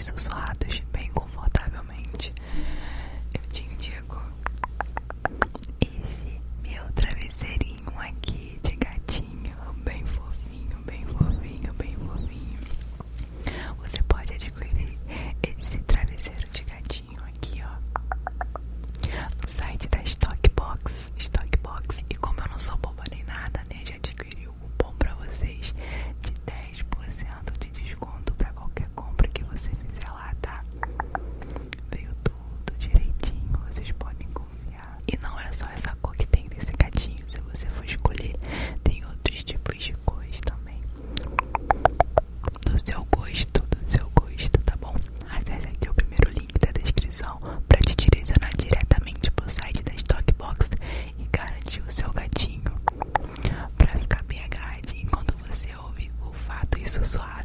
sussurrados bem confortavelmente, 思索而。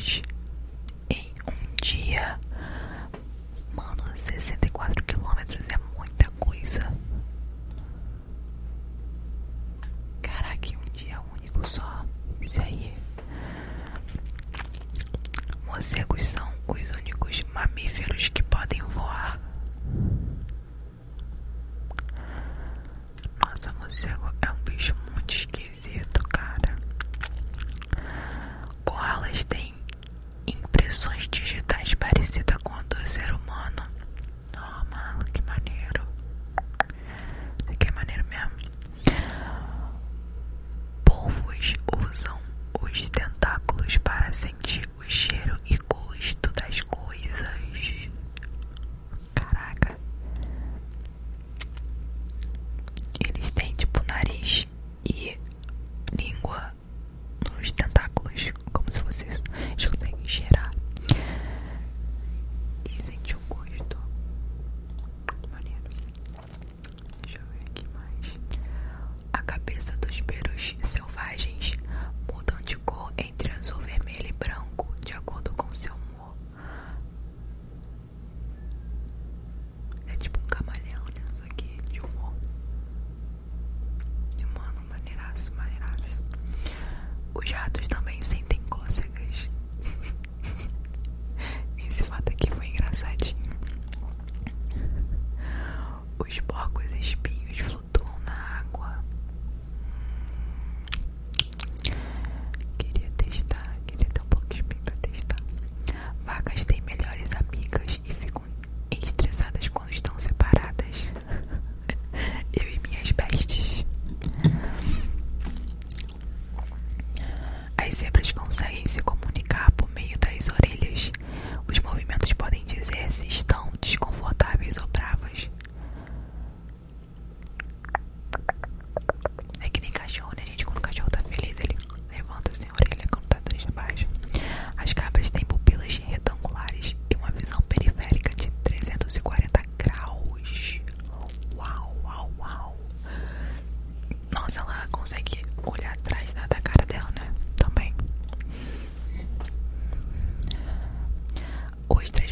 Петрович. soy Oyster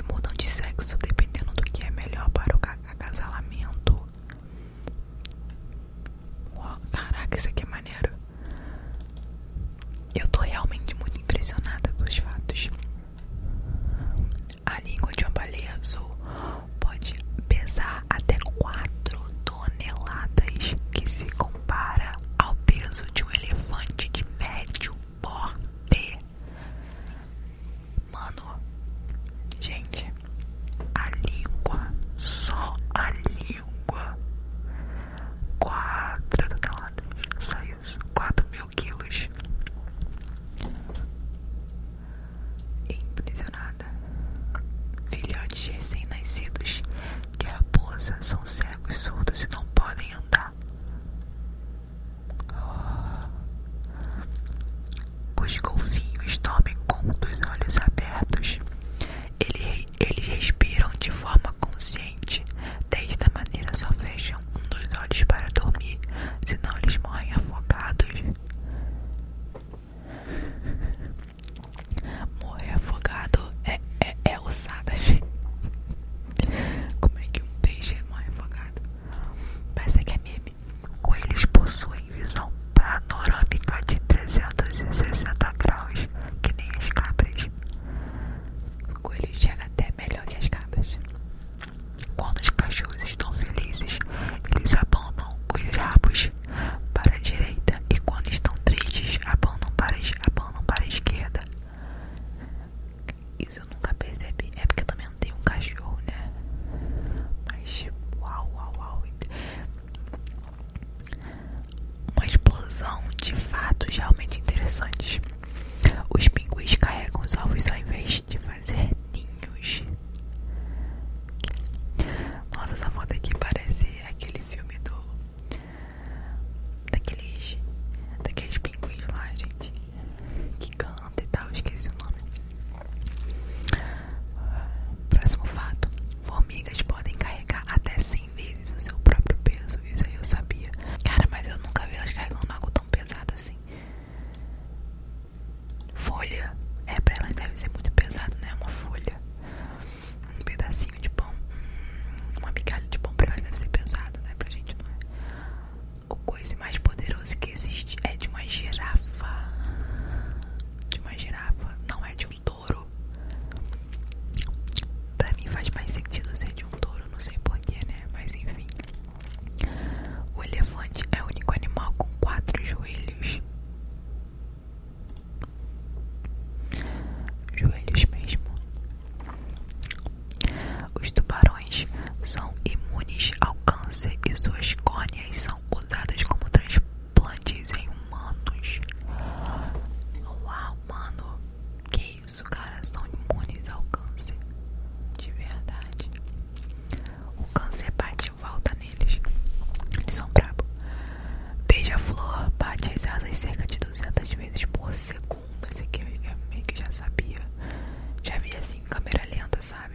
the side.